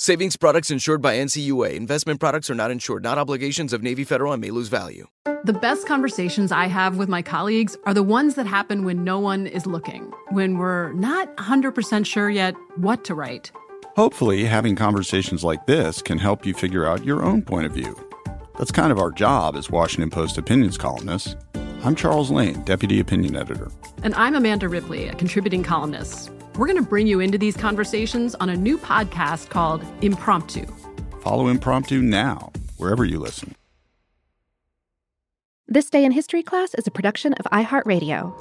Savings products insured by NCUA. Investment products are not insured, not obligations of Navy Federal and may lose value. The best conversations I have with my colleagues are the ones that happen when no one is looking, when we're not 100% sure yet what to write. Hopefully, having conversations like this can help you figure out your own point of view. That's kind of our job as Washington Post opinions columnists. I'm Charles Lane, Deputy Opinion Editor. And I'm Amanda Ripley, a contributing columnist. We're going to bring you into these conversations on a new podcast called Impromptu. Follow Impromptu now, wherever you listen. This Day in History class is a production of iHeartRadio.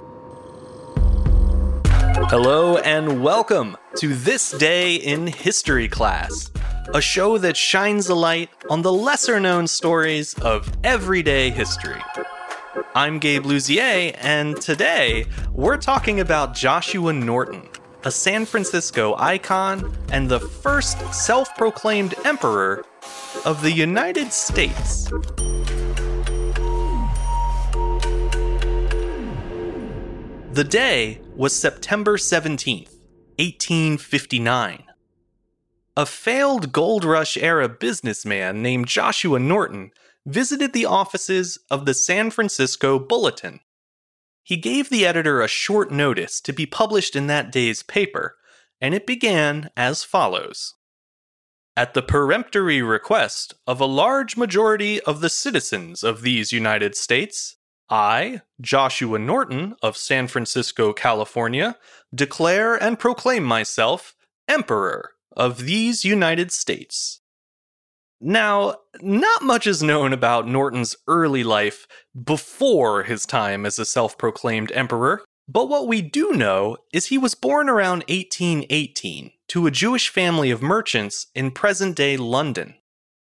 Hello, and welcome to This Day in History class, a show that shines a light on the lesser known stories of everyday history. I'm Gabe Luzier, and today we're talking about Joshua Norton a San Francisco icon, and the first self proclaimed emperor of the United States. The day was September 17th, 1859. A failed gold rush era businessman named Joshua Norton visited the offices of the San Francisco Bulletin he gave the editor a short notice to be published in that day's paper, and it began as follows At the peremptory request of a large majority of the citizens of these United States, I, Joshua Norton of San Francisco, California, declare and proclaim myself Emperor of these United States. Now, not much is known about Norton's early life before his time as a self proclaimed emperor, but what we do know is he was born around 1818 to a Jewish family of merchants in present day London.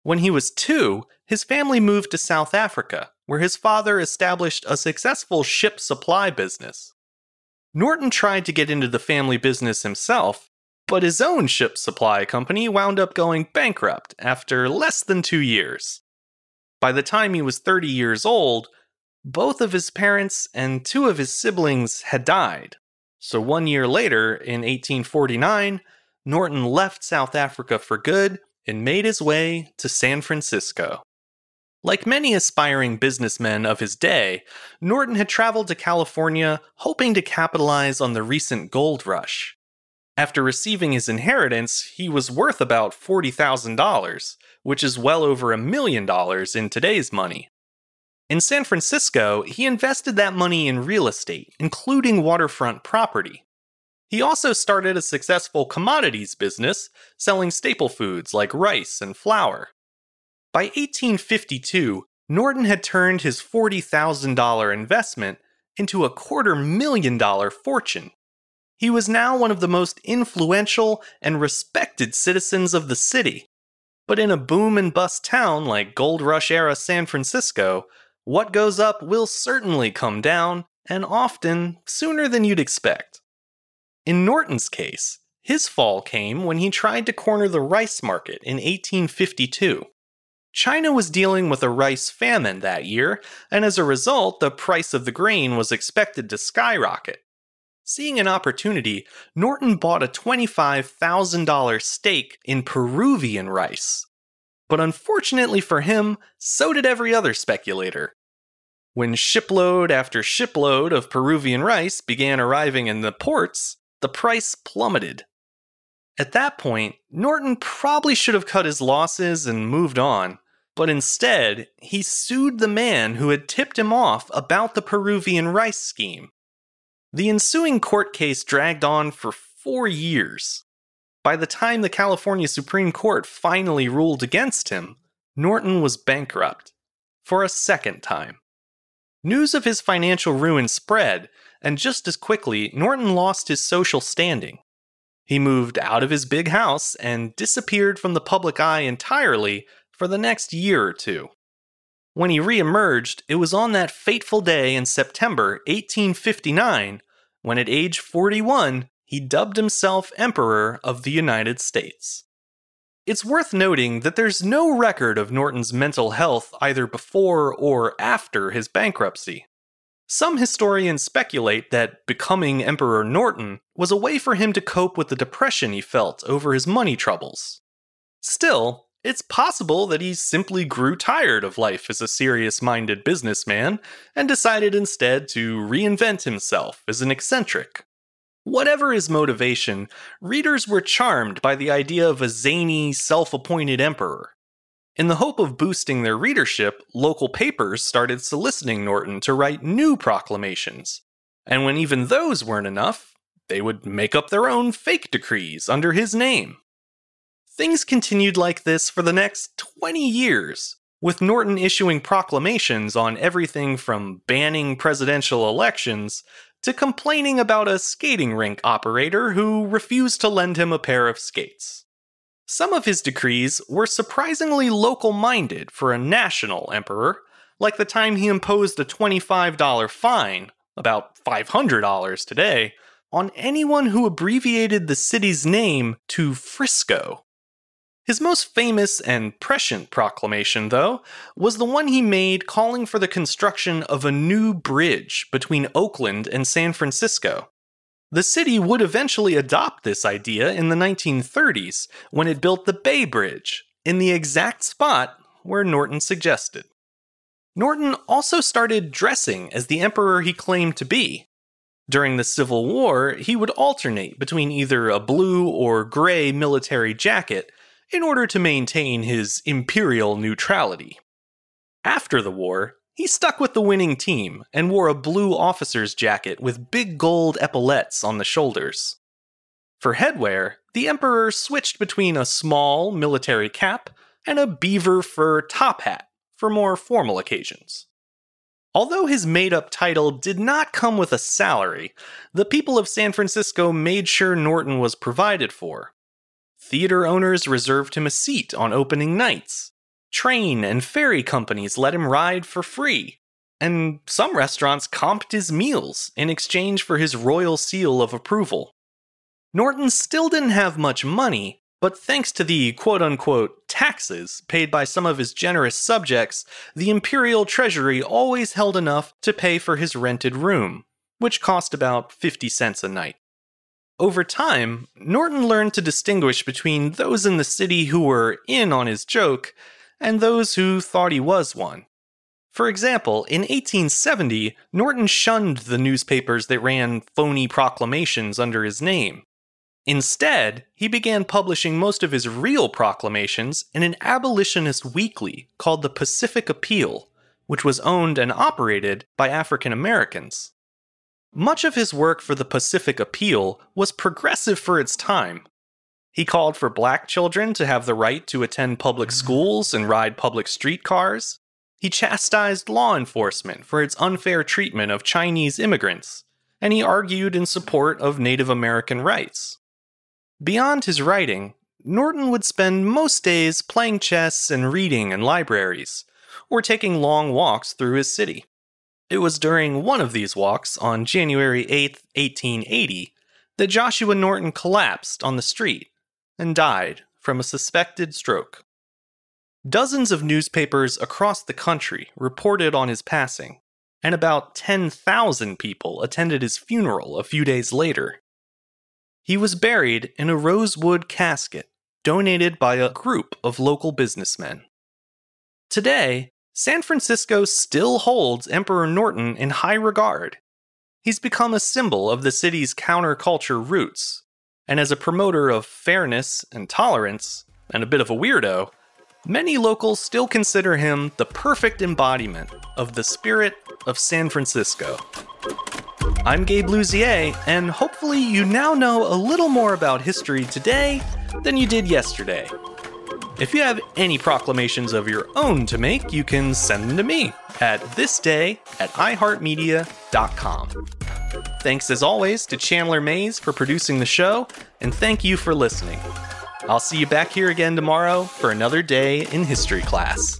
When he was two, his family moved to South Africa, where his father established a successful ship supply business. Norton tried to get into the family business himself, but his own ship supply company wound up going bankrupt after less than two years. By the time he was 30 years old, both of his parents and two of his siblings had died. So one year later, in 1849, Norton left South Africa for good and made his way to San Francisco. Like many aspiring businessmen of his day, Norton had traveled to California hoping to capitalize on the recent gold rush. After receiving his inheritance, he was worth about $40,000, which is well over a million dollars in today's money. In San Francisco, he invested that money in real estate, including waterfront property. He also started a successful commodities business, selling staple foods like rice and flour. By 1852, Norton had turned his $40,000 investment into a quarter million dollar fortune. He was now one of the most influential and respected citizens of the city. But in a boom and bust town like Gold Rush era San Francisco, what goes up will certainly come down, and often sooner than you'd expect. In Norton's case, His fall came when he tried to corner the rice market in 1852. China was dealing with a rice famine that year, and as a result, the price of the grain was expected to skyrocket. Seeing an opportunity, Norton bought a $25,000 stake in Peruvian rice. But unfortunately for him, so did every other speculator. When shipload after shipload of Peruvian rice began arriving in the ports, the price plummeted. At that point, Norton probably should have cut his losses and moved on, but instead, he sued the man who had tipped him off about the Peruvian rice scheme. The ensuing court case dragged on for four years. By the time the California Supreme Court finally ruled against him, Norton was bankrupt. For a second time. News of his financial ruin spread, and just as quickly, Norton lost his social standing. He moved out of his big house and disappeared from the public eye entirely for the next year or two. When he reemerged, it was on that fateful day in September 1859 when, at age 41, he dubbed himself Emperor of the United States. It's worth noting that there's no record of Norton's mental health either before or after his bankruptcy. Some historians speculate that becoming Emperor Norton was a way for him to cope with the depression he felt over his money troubles. Still, it's possible that he simply grew tired of life as a serious minded businessman and decided instead to reinvent himself as an eccentric. Whatever his motivation, readers were charmed by the idea of a zany, self appointed emperor. In the hope of boosting their readership, local papers started soliciting Norton to write new proclamations. And when even those weren't enough, they would make up their own fake decrees under his name. Things continued like this for the next 20 years, with Norton issuing proclamations on everything from banning presidential elections to complaining about a skating rink operator who refused to lend him a pair of skates. Some of his decrees were surprisingly local minded for a national emperor, like the time he imposed a $25 fine, about $500 today, on anyone who abbreviated the city's name to Frisco. His most famous and prescient proclamation, though, was the one he made calling for the construction of a new bridge between Oakland and San Francisco. The city would eventually adopt this idea in the 1930s when it built the Bay Bridge, in the exact spot where Norton suggested. Norton also started dressing as the emperor he claimed to be. During the Civil War, he would alternate between either a blue or gray military jacket in order to maintain his imperial neutrality. After the war, he stuck with the winning team and wore a blue officer's jacket with big gold epaulets on the shoulders. For headwear, the Emperor switched between a small military cap and a beaver fur top hat for more formal occasions. Although his made up title did not come with a salary, the people of San Francisco made sure Norton was provided for, Theater owners reserved him a seat on opening nights. Train and ferry companies let him ride for free. And some restaurants comped his meals in exchange for his royal seal of approval. Norton still didn't have much money, but thanks to the quote unquote taxes paid by some of his generous subjects, the imperial treasury always held enough to pay for his rented room, which cost about 50 cents a night. Over time, Norton learned to distinguish between those in the city who were in on his joke and those who thought he was one. For example, in 1870, Norton shunned the newspapers that ran phony proclamations under his name. Instead, he began publishing most of his real proclamations in an abolitionist weekly called the Pacific Appeal, which was owned and operated by African Americans. Much of his work for the Pacific Appeal was progressive for its time. He called for black children to have the right to attend public mm-hmm. schools and ride public streetcars. He chastised law enforcement for its unfair treatment of Chinese immigrants, and he argued in support of Native American rights. Beyond his writing, Norton would spend most days playing chess and reading in libraries, or taking long walks through his city. It was during one of these walks on January 8, 1880, that Joshua Norton collapsed on the street and died from a suspected stroke. Dozens of newspapers across the country reported on his passing, and about 10,000 people attended his funeral a few days later. He was buried in a rosewood casket donated by a group of local businessmen. Today, San Francisco still holds Emperor Norton in high regard. He's become a symbol of the city's counterculture roots, and as a promoter of fairness and tolerance, and a bit of a weirdo, many locals still consider him the perfect embodiment of the spirit of San Francisco. I'm Gabe Luzier, and hopefully you now know a little more about history today than you did yesterday. If you have any proclamations of your own to make, you can send them to me at thisday at iheartmedia.com. Thanks as always to Chandler Mays for producing the show, and thank you for listening. I'll see you back here again tomorrow for another day in history class.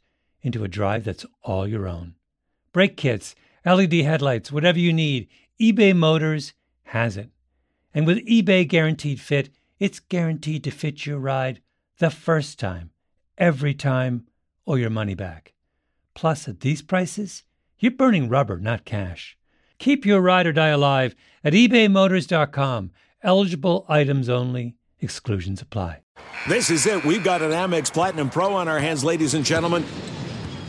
into a drive that's all your own. Brake kits, LED headlights, whatever you need, eBay Motors has it. And with eBay Guaranteed Fit, it's guaranteed to fit your ride the first time, every time, or your money back. Plus, at these prices, you're burning rubber, not cash. Keep your ride or die alive at ebaymotors.com. Eligible items only, exclusions apply. This is it. We've got an Amex Platinum Pro on our hands, ladies and gentlemen.